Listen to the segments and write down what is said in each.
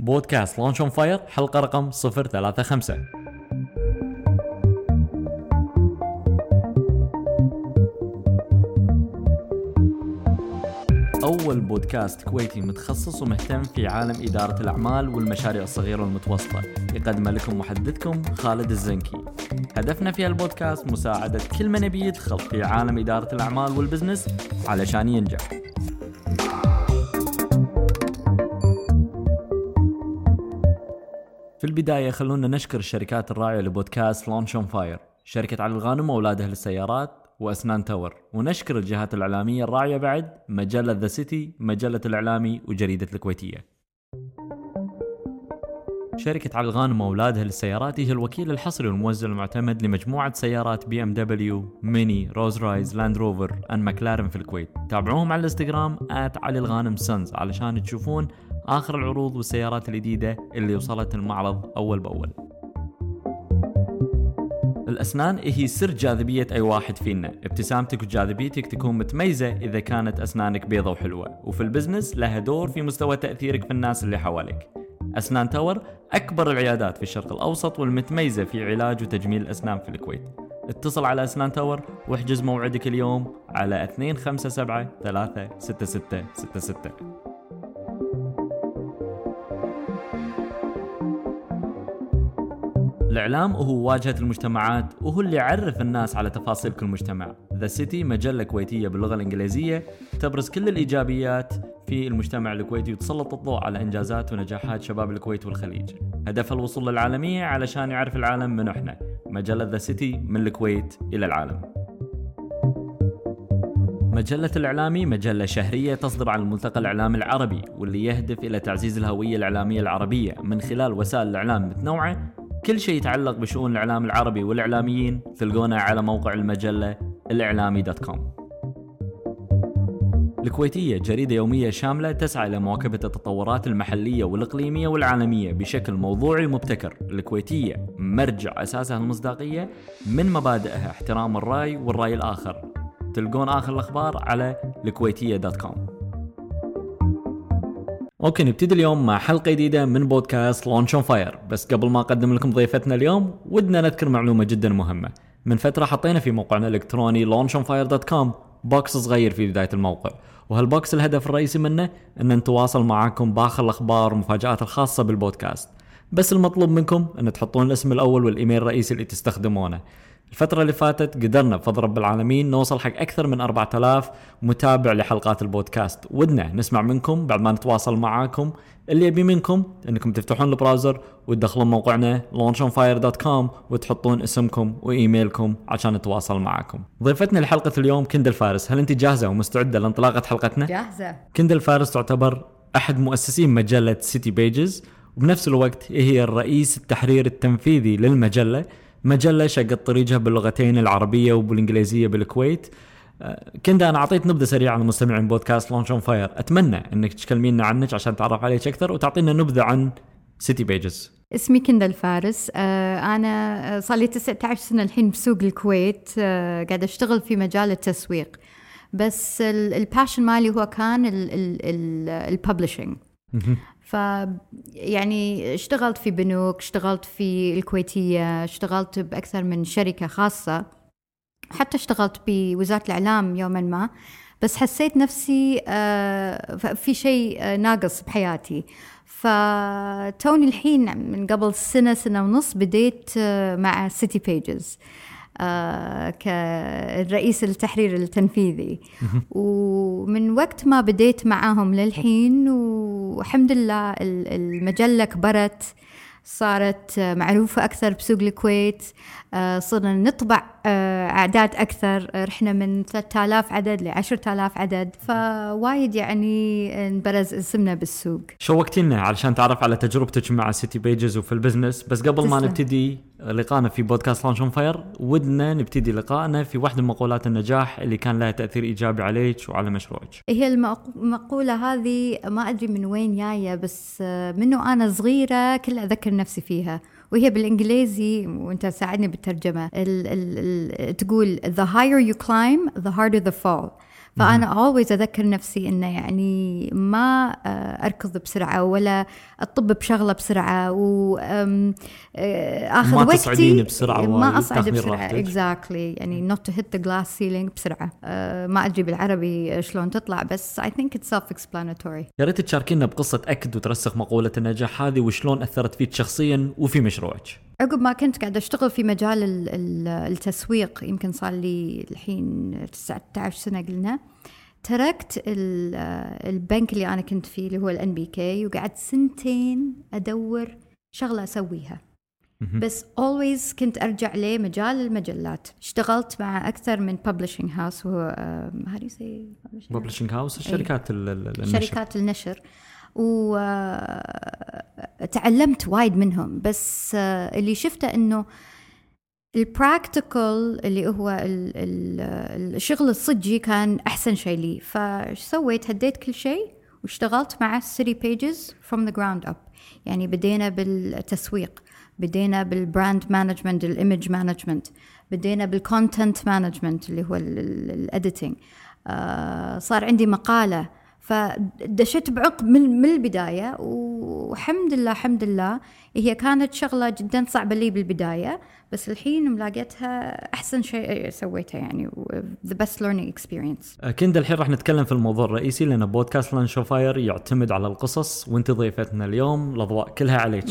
بودكاست Launch on Fire حلقة رقم 035 أول بودكاست كويتي متخصص ومهتم في عالم إدارة الأعمال والمشاريع الصغيرة والمتوسطة. يقدم لكم محدثكم خالد الزنكي. هدفنا في البودكاست مساعدة كل من يبي يدخل في عالم إدارة الأعمال وال business علشان ينجح. في البداية خلونا نشكر الشركات الراعية لبودكاست Launch on Fire شركة علي الغانم وأولادها للسيارات وأسنان Tower ونشكر الجهات الإعلامية الراعية بعد مجلة The City مجلة الإعلامي وجريدة الكويتية. شركة علي الغانم وأولادها للسيارات هي الوكيل الحصري والموزع المعتمد لمجموعة سيارات BMW، MINI، Rolls-Royce، Land Rover، and McLaren في الكويت. تابعوهم على الإنستغرام علي الغانم Sons علشان تشوفون آخر العروض والسيارات الجديدة اللي وصلت المعرض أول بأول. الأسنان هي سر جاذبية أي واحد فينا. ابتسامتك وجاذبيتك تكون متميزة إذا كانت أسنانك بيضة وحلوة. وفي ال business لها دور في مستوى تأثيرك في الناس اللي حواليك. أسنان Tower أكبر العيادات في الشرق الأوسط والمتميزة في علاج وتجميل الأسنان في الكويت. اتصل على أسنان Tower واحجز موعدك اليوم على 257 36666 الإعلام هو واجهة المجتمعات وهو اللي يعرف الناس على تفاصيل كل مجتمع. The City مجلة كويتية باللغة الإنجليزية تبرز كل الإيجابيات في المجتمع الكويتي وتسلط الضوء على إنجازات ونجاحات شباب الكويت والخليج. هدفها الوصول للعالمية علشان يعرف العالم من إحنا. مجلة The City من الكويت إلى العالم. مجلة الإعلامي مجلة شهرية تصدر عن الملتقى الإعلامي العربي واللي يهدف إلى تعزيز الهوية الإعلامية العربية من خلال وسائل الإعلام متنوعة كل شيء يتعلق بشؤون الإعلام العربي والإعلاميين تلقونه على موقع المجلة الإعلامي دوت كوم. الكويتية جريدة يومية شاملة تسعى إلى مواكبة التطورات المحلية والإقليمية والعالمية بشكل موضوعي ومبتكر. الكويتية مرجع أساسها المصداقية من مبادئها احترام الرأي والرأي الآخر. تلقون آخر الأخبار على الكويتية dot com. okay نبتدي اليوم مع حلقة جديدة من بودكاست Launch on Fire بس قبل ما أقدم لكم ضيفتنا اليوم ودنا نذكر معلومة جدا مهمة. من فترة حطينا في موقعنا الإلكتروني launchonfire.com box صغير في بداية الموقع. وهال box الهدف الرئيسي منه إن نتواصل معاكم بآخر الأخبار والمفاجآت الخاصة بالبودكاست. بس المطلوب منكم إن تحطون الاسم الأول والإيميل الرئيسي اللي تستخدمونه. الفترة اللي فاتت قدرنا بفضل رب العالمين نوصل حق أكثر من 4000 متابع لحلقات البودكاست ودنا نسمع منكم بعد ما نتواصل معاكم اللي يبي منكم إنكم تفتحون ال browser وتدخلون موقعنا launchonfire.com وتحطون اسمكم وإيميلكم عشان نتواصل معاكم. ضيفتنا لحلقة اليوم كندل فارس، هل أنت جاهزة ومستعدة لانطلاقة حلقتنا؟ جاهزة. كندل فارس تعتبر أحد مؤسسين مجلة City Pages وبنفس الوقت هي الرئيس التحرير التنفيذي للمجلة مجلة شقت طريقها باللغتين العربية وبالإنجليزية بالكويت. آه، كنت أنا أعطيت نبذة سريعة مستمعين بودكاست Launch on Fire أتمنى إنك تكلمينا عنك عشان تعرف عليك أكثر وتعطينا نبذة عن سيتي بيجز اسمي كندل فارس آه، أنا صار لي 19 سنة الحين بسوق الكويت. آه، قاعدة أشتغل في مجال التسويق. بس ال passion مالي هو كان ال publishing ف يعني اشتغلت في بنوك اشتغلت في الكويتية اشتغلت بأكثر من شركة خاصة. حتى اشتغلت بوزارة الإعلام يوما ما. بس حسيت نفسي آه، في شيء آه، ناقص بحياتي. فتوني الحين من قبل سنة سنة ونص بديت آه، مع City Pages آه، كرئيس التحرير التنفيذي. ومن وقت ما بديت معاهم للحين والحمد لله المجلة كبرت صارت معروفة أكثر بسوق الكويت آه، صرنا نطبع آه، أعداد أكثر. رحنا من 3000 عدد ل 10000 عدد. فوايد يعني انبرز اسمنا بالسوق. شوقتينا علشان تعرف على تجربتك مع City Pages وفي ال business بس قبل. ما نبتدي لقائنا في بودكاست Launch on Fire ودنا نبتدي لقائنا في واحدة من مقولات النجاح اللي كان لها تأثير إيجابي عليك وعلى مشروعك. هي المقولة هذه ما أدري من وين جاية بس منه أنا صغيرة كل أذكر نفسي فيها. وهي بالإنجليزي وأنت ساعدني بالترجمة. ال ال ال تقول the higher you climb the harder the fall. فأنا always أذكر نفسي إنه يعني ما آه، أركض بسرعة ولا أطب بشغلة بسرعة واخذ ما وقتي. تصعدين بسرعة وايد، ما اصعد بسرعة. اكزاكتلي يعني not to hit the glass ceiling بسرعة. آه، ما أدري بالعربي شلون تطلع بس I think it's self explanatory يا ريت تشاركينا بقصة أكد وترسخ مقولة النجاح هذه وشلون أثرت فيك شخصيا وفي مشروعك. عقب ما كنت قاعدة أشتغل في مجال ال- ال- التسويق يمكن صار لي الحين 19 سنة قلنا تركت ال- البنك اللي أنا كنت فيه اللي هو ال NBK وقعدت سنتين أدور شغلة أسويها. بس always كنت أرجع لمجال المجلات. اشتغلت مع أكثر من publishing house وهو publishing house؟ publishing house الشركات ال- ال- النشر. شركات النشر. وتعلمت وايد منهم. بس آه، اللي شفته إنه ال practical اللي هو ال- ال- الشغل الصجي كان أحسن شيء لي. فايش سويت؟ هديت كل شيء واشتغلت مع ال City Pages from the ground up يعني بدينا بالتسويق بدينا بال brand management ال image management بدينا بال content management اللي هو ال editing صار عندي مقالة فدشيت بعمق من من البداية وحمد لله الحمد لله هي كانت شغلة جدا صعبة لي بالبداية. بس الحين لاقيتها أحسن شيء سويته يعني the best learning experience. أكيد الحين راح نتكلم في الموضوع الرئيسي لأن بودكاست Launch on Fire يعتمد على القصص وانت ضيفتنا اليوم الأضواء كلها عليك.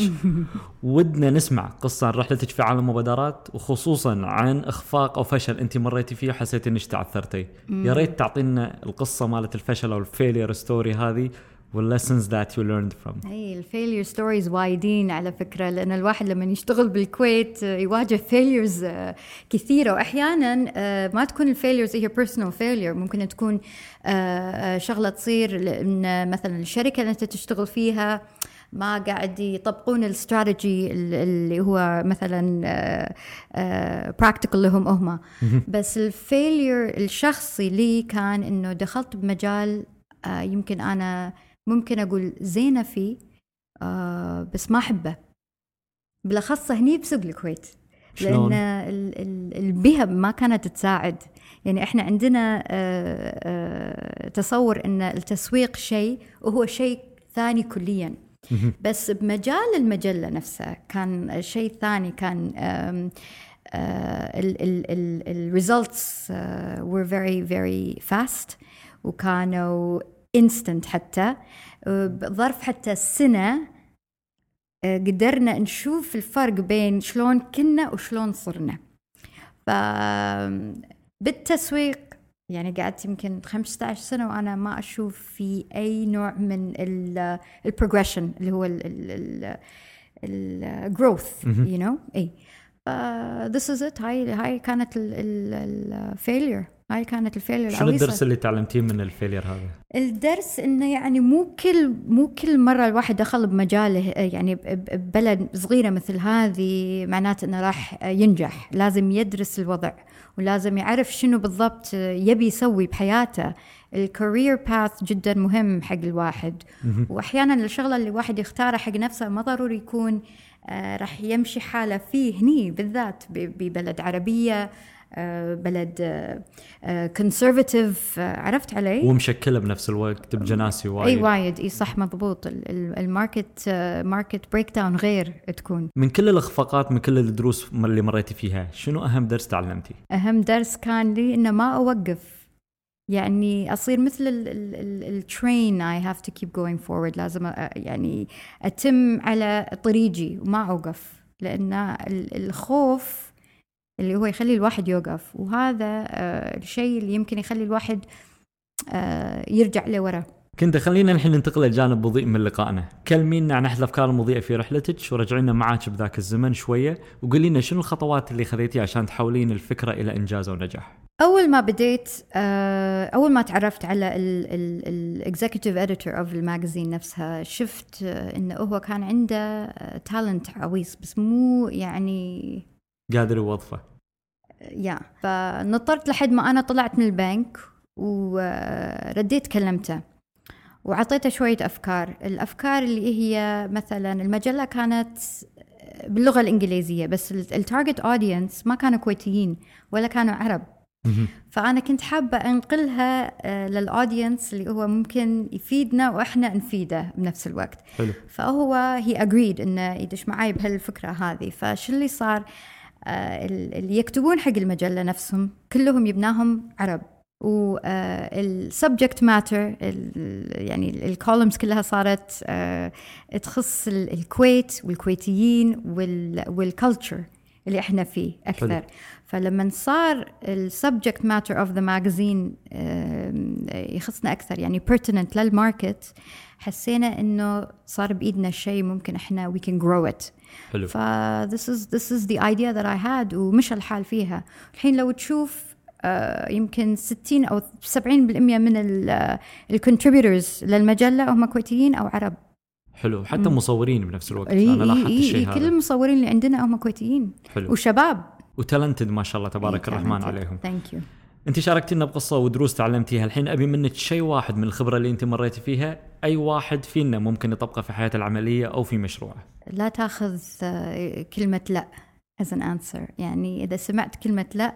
ودنا نسمع قصة عن رحلتك في عالم المبادرات وخصوصا عن إخفاق أو فشل أنت مريتي فيه وحسيتي إنك تعثرتي. يا ريت تعطينا القصة مالت الفشل أو ال failure story هذه وال lessons that you learned from? أي ال failure stories وايدين على فكرة لأن الواحد لما يشتغل بالكويت آه، يواجه failures كثيرة. واحيانا آه، ما تكون ال failures هي personal failure ممكن تكون آه، آه، شغلة تصير لأن مثلا الشركة اللي أنت تشتغل فيها ما قاعد يطبقون الاستراتيجي اللي هو مثلا practical لهم هم. بس ال failure الشخصي لي كان إنه دخلت بمجال آه، يمكن أنا ممكن أقول زينة فيه آه بس ما أحبه. بالأخص هني بسوق الكويت. شلون؟ لأن ال- ال- البيئة ما كانت تساعد. يعني إحنا عندنا آه آه تصور إن التسويق شيء وهو شيء ثاني كليا. بس بمجال المجلة نفسها كان شيء ثاني كان آه، الريزلتس were very very fast. وكانوا instant حتى آه، بظرف حتى سنة آه، قدرنا نشوف الفرق بين شلون كنا وشلون صرنا. ف بالتسويق يعني قعدت يمكن 15 سنة وأنا ما أشوف في أي نوع من ال progression اللي هو ال growth you know إي. ف this is it. هاي هاي كانت ال failure هاي كانت ال failure شنو الدرس اللي تعلمتيه من ال failure هذا؟ الدرس إنه يعني مو كل مو كل مرة الواحد دخل بمجاله يعني ببلد صغيرة مثل هذه معناته إنه راح ينجح. لازم يدرس الوضع ولازم يعرف شنو بالضبط يبي يسوي بحياته. ال career path جدا مهم حق الواحد. واحيانا الشغلة اللي الواحد يختاره حق نفسه ما ضروري يكون آه، راح يمشي حاله فيه هني بالذات ببلد عربية بلد conservative عرفت علي؟ ومشكلة بنفس الوقت بجناسي أي وايد. وايد إي صح مضبوط. ال- ال- ال market market breakdown غير تكون. من كل الإخفاقات من كل الدروس اللي مريتي فيها شنو أهم درس تعلمتي؟ أهم درس كان لي إنه ما أوقف. يعني أصير مثل ال train I have to keep going forward لازم يعني أتم على طريقي وما أوقف. لأن ال- الخوف اللي هو يخلي الواحد يوقف. وهذا آه، الشيء اللي يمكن يخلي الواحد آه، يرجع لورا. كنت خلينا الحين ننتقل لجانب مضيء من لقائنا. كلمينا عن أحد الأفكار المضيئة في رحلتك ورجعينا معاك بذاك الزمن شوية وقولي لنا شنو الخطوات اللي خذيتيها عشان تحولين الفكرة إلى إنجاز ونجاح أول ما بديت آه، أول ما تعرفت على ال executive editor of ال magazine نفسها شفت إنه هو كان عنده talent عويص بس مو يعني قادر يوظفه. يا فنطرت لحد ما أنا طلعت من البنك ورديت كلمته وعطيته شوية أفكار. الأفكار اللي هي مثلا المجلة كانت باللغة الإنجليزية بس ال target audience ما كانوا كويتيين ولا كانوا عرب. فأنا كنت حابة أنقلها آه، لل audience اللي هو ممكن يفيدنا وإحنا نفيده بنفس الوقت. حلو. فهو he agreed إنه يدش معي بهالفكرة هذه. فشو اللي صار؟ آه، اللي يكتبون حق المجلة نفسهم كلهم يبناهم عرب. وال subject matter يعني ال columns كلها صارت آه، تخص الكويت والكويتيين وال culture اللي إحنا فيه أكثر. حلو. فلما صار ال subject matter of the magazine يخصنا أكثر يعني pertinent لل market حسينا إنه صار بإيدنا شيء ممكن إحنا we can grow it. حلو. ف this is this is the idea that I had ومشى الحال فيها. الحين لو تشوف Uh, يمكن 60 أو 70% من ال contributors للمجلة هم كويتيين أو عرب. حلو. حتى مصورين بنفس الوقت. إيه أنا لاحظت إيه الشيء هذا. كل المصورين اللي عندنا هم كويتيين حلو. وشباب. و talented ما شاء الله تبارك إيه الرحمن عليهم. thank you انت شاركتينا بقصة ودروس تعلمتيها. الحين أبي منك شيء واحد من الخبرة اللي أنت مريتي فيها. أي واحد فينا ممكن يطبقه في حياته العملية أو في مشروعه. لا تأخذ آه، كلمة لا as an answer. يعني إذا سمعت كلمة لا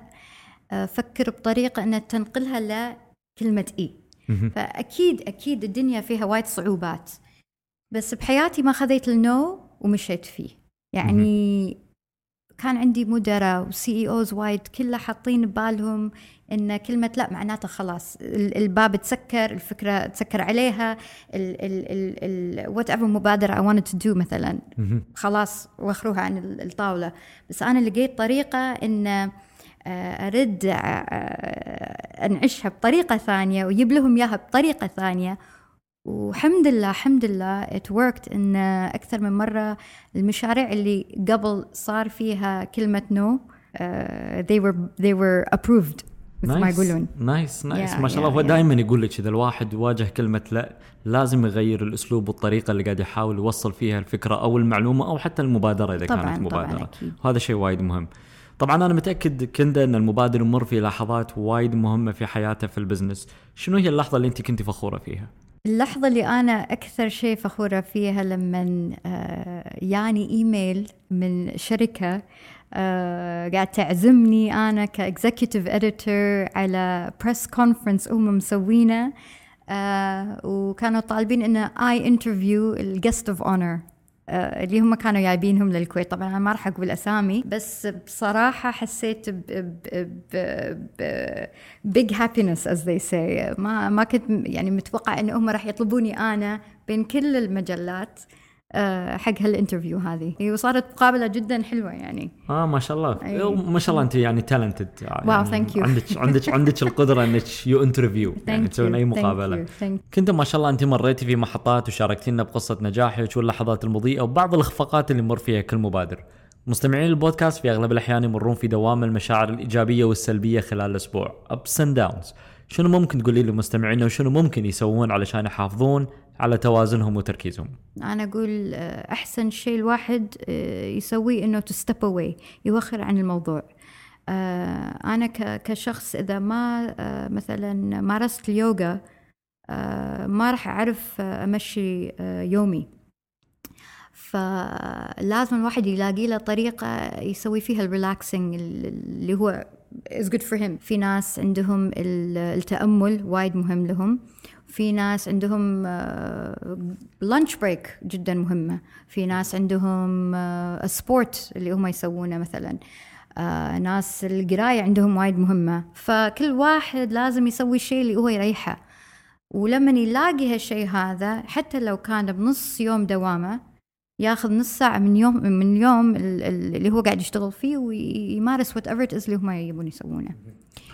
آه، فكر بطريقة أن تنقلها لكلمه إي. فأكيد أكيد الدنيا فيها وايد صعوبات بس بحياتي ما خذيت ال no ومشيت فيه. يعني كان عندي مدراء و CEOs وايد كله حاطين ببالهم إن كلمة لا معناته خلاص الباب تسكر الفكرة تسكر عليها whatever مبادرة I wanted to do مثلا. خلاص وخروها عن الطاولة. بس أنا لقيت طريقة إن آه، أرد آه، أنعشها بطريقة ثانية ويجيب لهم إياها بطريقة ثانية وحمد لله حمد لله it worked إن أكثر من مرة المشاريع اللي قبل صار فيها كلمة no no, uh, they were they were approved مثل ما يقولون. nice nice ما شاء الله هو دائما يقول لك إذا الواحد يواجه كلمة لا لازم يغير الأسلوب والطريقة اللي قاعد يحاول يوصل فيها الفكرة أو المعلومة أو حتى المبادرة إذا طبعًا كانت مبادرة. طبعًا أكيد. هذا شيء وايد مهم. طبعا أنا متأكد كندا إن المبادر يمر في لحظات وايد مهمة في حياته في ال business. شنو هي اللحظة اللي أنت كنتي فخورة فيها؟ اللحظة اللي أنا أكثر شيء فخورة فيها لما يعني إيميل من شركة آه، قاعد تعزمني أنا ك executive editor على press conference هم مسوينه آه، وكانوا طالبين إنه I interview ال guest of honor اللي هم كانوا جايبينهم للكويت. طبعا أنا ما راح أقول أسامي بس بصراحة حسيت big happiness as the ما ما كنت يعني متوقع إن هم راح يطلبوني أنا بين كل المجلات. آه، حق هال interview هذه. وصارت مقابلة جدا حلوة يعني. آه ما شاء الله. أي. ما شاء الله أنت يعني talented يعني wow thank you عندك عندك عندك القدرة إنك you interview يعني تسوين أي مقابلة. كنت ما شاء الله أنت مريتي في محطات وشاركتينا بقصة نجاحك واللحظات المضيئة وبعض الإخفاقات اللي مر فيها كل مبادر. مستمعين البودكاست في أغلب الأحيان يمرون في دوام المشاعر الإيجابية والسلبية خلال الأسبوع. ups and downs شنو ممكن تقولي لمستمعينا وشنو ممكن يسوون علشان يحافظون على توازنهم وتركيزهم؟ أنا أقول آه، أحسن شيء الواحد آه، يسويه إنه to step away يوخر عن الموضوع. آه، أنا كشخص إذا ما مثلا مارست اليوغا ما راح أعرف أمشي يومي. فلازم الواحد يلاقي له طريقة يسوي فيها ال relaxing اللي هو is good for him. في ناس عندهم التأمل وايد مهم لهم. في ناس عندهم lunch آه، break جدا مهمة. في ناس عندهم sport آه، اللي هم يسوونه مثلا. آه، ناس القراية عندهم وايد مهمة. فكل واحد لازم يسوي الشيء اللي هو يريحه. ولما يلاقي هالشيء هذا حتى لو كان بنص يوم دوامة ياخذ نص ساعة من يوم من اليوم اللي هو قاعد يشتغل فيه ويمارس whatever اللي هم يبون يسوونه.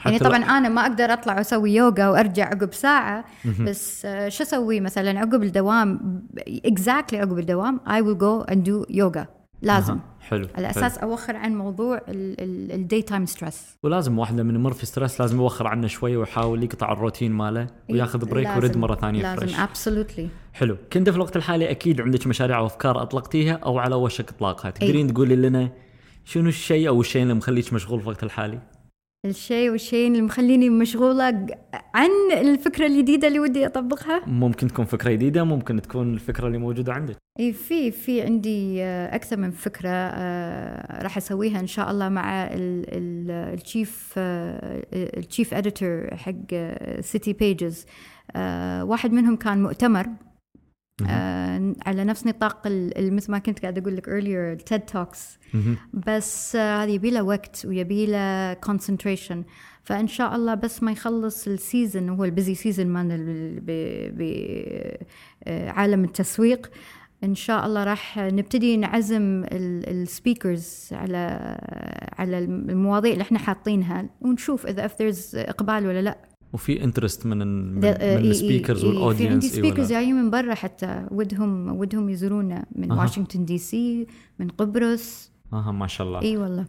يعني طبعا أنا ما أقدر أطلع وأسوي يوغا وأرجع عقب ساعة بس شو أسوي؟ مثلا عقب الدوام exactly عقب الدوام I will go and do yoga لازم. حلو على أساس حلو. أوخر عن موضوع ال daytime stress ولازم واحد لما يمر في stress لازم يوخر عنه شوي ويحاول يقطع الروتين ماله وياخذ break ويرد مرة ثانية لازم fresh. absolutely حلو. كنت في الوقت الحالي أكيد عندك مشاريع وأفكار أطلقتيها أو على وشك إطلاقها. تقدرين تقولي لنا شنو الشيء أو الشيء اللي مخليك مشغول في الوقت الحالي؟ الشيء والشيء اللي مخليني مشغولة عن الفكرة الجديدة اللي ودي أطبقها. ممكن تكون فكرة جديدة ممكن تكون الفكرة اللي موجودة عندك. إي في في عندي آه، أكثر من فكرة آه، راح أسويها إن شاء الله مع ال- ال- ال chief آه، ال chief editor حق City Pages واحد منهم كان مؤتمر. آه، على نفس نطاق مثل ما كنت قاعدة أقول لك earlier ال TED Talks. بس آه، هذه يبي له وقت ويبي له concentration. فإن شاء الله بس ما يخلص ال season هو ال busy season مال بعالم التسويق. إن شاء الله راح نبتدي نعزم ال speakers على على المواضيع اللي إحنا حاطينها ونشوف اذا if there's إقبال ولا لا. وفي interest من من, إي- ال speakers إي، في عندي وال audience speakers؟ جايين من برا حتى ودهم ودهم يزورونا من. واشنطن دي سي من قبرص أها ما شاء الله إي والله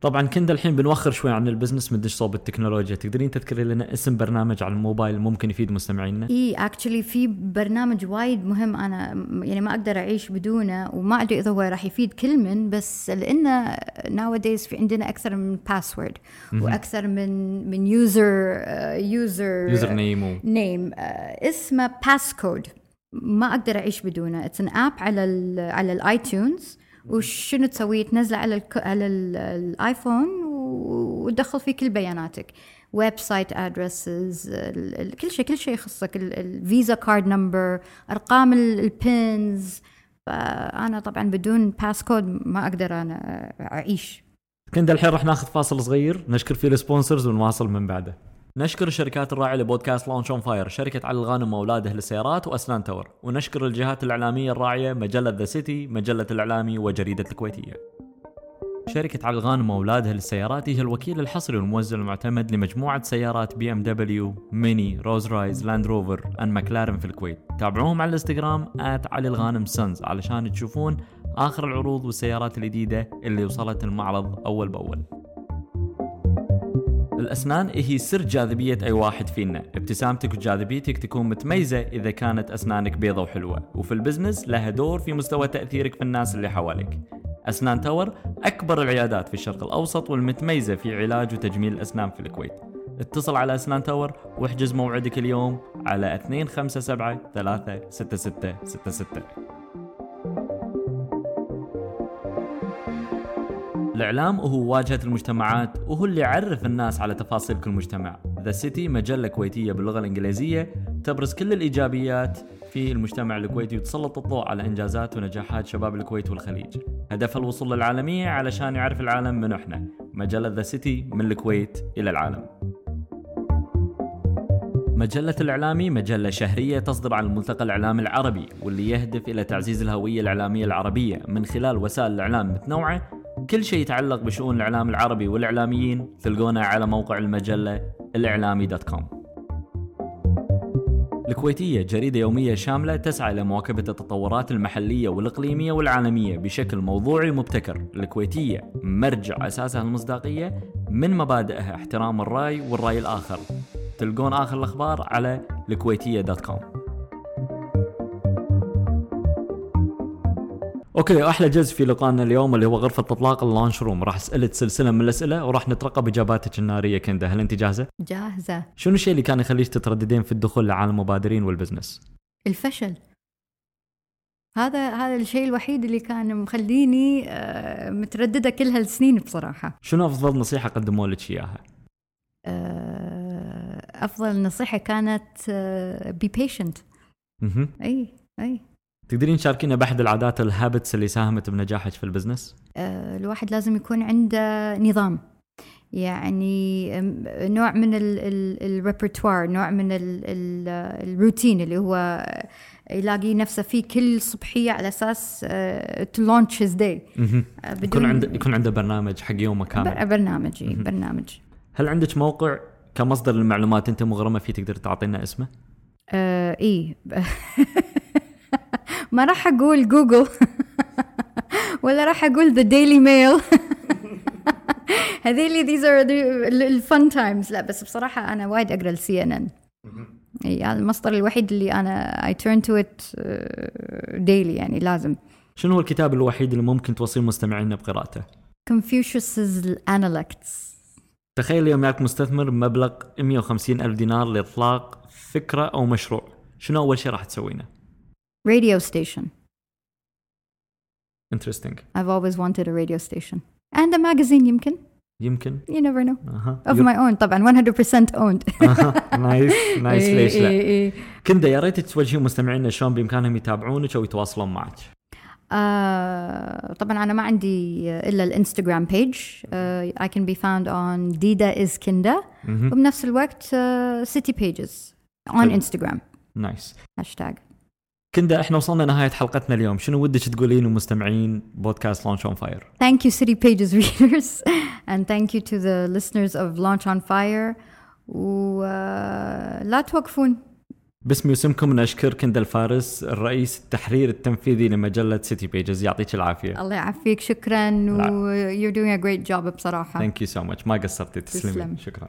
طبعا كندا الحين بنوخر شوي عن ال business مندش صوب التكنولوجيا. تقدرين تذكري لنا اسم برنامج على الموبايل ممكن يفيد مستمعينا؟ إي actually في برنامج وايد مهم أنا يعني ما أقدر أعيش بدونه وما أدري إذا هو راح يفيد كل من بس لأنه nowadays في عندنا أكثر من password وأكثر من من user user username. name اسمه Passcode ما أقدر أعيش بدونه. it's an app على ال على ال iTunes وشنو تسوي؟ تنزله على الك... على ال- الآيفون وتدخل فيه كل بياناتك. website addresses كل شيء كل شيء يخصك. ال Visa card number أرقام ال PINs. فأنا طبعا بدون Passcode ما أقدر أنا أعيش. كندة الحين راح ناخذ فاصل صغير. نشكر فيه ال sponsors ونواصل من بعده. نشكر الشركات الراعية لبودكاست Launch on Fire شركة علي الغانم وأولاده للسيارات وأسنان تاور ونشكر الجهات الإعلامية الراعية مجلة The City مجلة الإعلامي وجريدة الكويتية شركة علي الغانم واولادها للسيارات هي الوكيل الحصري والموزع المعتمد لمجموعة سيارات بي إم دبليو، ميني، رولز رويس، لاند روفر، and ماكلارن في الكويت. تابعوهم على الإنستغرام علي الغانم Sons علشان تشوفون آخر العروض والسيارات الجديدة اللي وصلت المعرض أول بأول. الأسنان هي سر جاذبية أي واحد فينا. ابتسامتك وجاذبيتك تكون متميزة إذا كانت أسنانك بيضة وحلوة. وفي ال business لها دور في مستوى تأثيرك في الناس اللي حواليك. أسنان تاور أكبر العيادات في الشرق الأوسط والمتميزة في علاج وتجميل الأسنان في الكويت. اتصل على أسنان تاور واحجز موعدك اليوم على 257 36666 الإعلام هو واجهة المجتمعات وهو اللي يعرف الناس على تفاصيل كل مجتمع. The City مجلة كويتية باللغة الإنجليزية تبرز كل الإيجابيات في المجتمع الكويتي وتسلط الضوء على إنجازات ونجاحات شباب الكويت والخليج. هدفها الوصول للعالمية علشان يعرف العالم من إحنا. مجلة The City من الكويت إلى العالم. مجلة الإعلامي مجلة شهرية تصدر عن الملتقى الإعلامي العربي واللي يهدف إلى تعزيز الهوية الإعلامية العربية من خلال وسائل الإعلام متنوعة كل شيء يتعلق بشؤون الإعلام العربي والإعلاميين تلقونه على موقع المجلة الإعلامي دوت كوم. الكويتية جريدة يومية شاملة تسعى إلى مواكبة التطورات المحلية والإقليمية والعالمية بشكل موضوعي ومبتكر. الكويتية مرجع أساسها المصداقية من مبادئها احترام الرأي والرأي الآخر. تلقون آخر الأخبار على الكويتية dot com. okay أحلى جزء في لقائنا اليوم اللي هو غرفة إطلاق ال launch room. راح أسألك سلسلة من الأسئلة وراح نترقب إجاباتك النارية كندة. هل أنت جاهزة؟ جاهزة. شنو الشيء اللي كان يخليك تترددين في الدخول لعالم المبادرين وال business؟ الفشل. هذا هذا الشيء الوحيد اللي كان مخليني آه، مترددة كل هالسنين بصراحة. شنو أفضل نصيحة قدموا لك إياها؟ آه، أفضل نصيحة كانت be patient مهم. أي أي. تقدرين تشاركينا بأحد العادات ال habits اللي ساهمت بنجاحك في ال business؟ آه، الواحد لازم يكون عنده نظام. يعني نوع من ال repertoire نوع من ال- ال- الروتين اللي هو يلاقي نفسه فيه كل صبحية على أساس to launch his day مهم. يكون عنده يكون عنده برنامج حق يومه كامل. برنامج برنامج. هل عندك موقع كمصدر للمعلومات أنت مغرمة فيه تقدر تعطينا اسمه؟ آه إيه. ما راح أقول جوجل ولا راح أقول The Daily Mail هذيلي these are ال fun times لا بس بصراحة أنا وايد أقرأ ال CNN إي المصدر الوحيد اللي أنا I turn to it ديلي يعني لازم. شنو هو الكتاب الوحيد اللي ممكن توصي مستمعينا بقراءته؟ Confucius's Analects. تخيل اليوم معك مستثمر بمبلغ 150 ألف دينار لإطلاق فكرة أو مشروع. شنو أول شيء راح تسوينه؟ Radio station. Interesting. I've always wanted a radio station. And a magazine يمكن يمكن you never know. أها of my own طبعا. 100% owned. nice nice إيه، ليش لا. إيه، إيه. كندا يا ريت توجهي مستمعينا شلون بإمكانهم يتابعونك أو يتواصلون معك؟ آه، طبعا أنا ما عندي إلا الإنستغرام page I can be found on Dida is Kinda. مهم. وبنفس الوقت City Pages on حلو. انستغرام nice hashtag كندا إحنا وصلنا نهايه حلقتنا اليوم. شنو ودك تقولين لمستمعين بودكاست Launch on Fire Thank you City Pages readers. And thank you to the listeners of Launch on Fire. ولا توقفون. باسمي واسمكم نشكر كندا الفارس الرئيس التحرير التنفيذي لمجلة City Pages يعطيك العافية. الله يعافيك. شكرا. و you're doing a great job بصراحة. thank you so much ما قصرتي. تسلمي. تسلم. شكرا.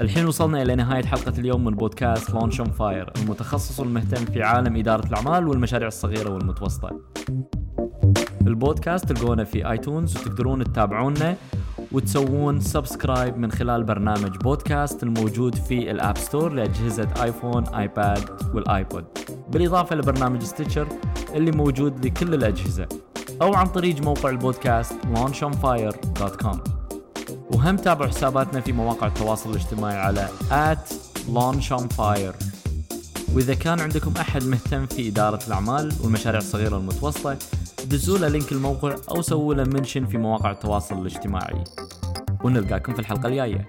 الحين وصلنا إلى نهاية حلقة اليوم من بودكاست Launch on Fire المتخصص والمهتم في عالم إدارة الأعمال والمشاريع الصغيرة والمتوسطة. البودكاست تلقونه في iTunes وتقدرون تتابعونا وتسوون subscribe من خلال برنامج بودكاست الموجود في ال App Store لأجهزة iPhone iPad وال iPod. بالإضافة لبرنامج Stitcher اللي موجود لكل الأجهزة. أو عن طريق موقع البودكاست launchonfire.com وهم تابعوا حساباتنا في مواقع التواصل الاجتماعي على launchonfire وإذا كان عندكم أحد مهتم في إدارة الأعمال والمشاريع الصغيرة والمتوسطة دزوا له لينك الموقع أو سووا له منشن في مواقع التواصل الاجتماعي. ونلقاكم في الحلقة الجاية.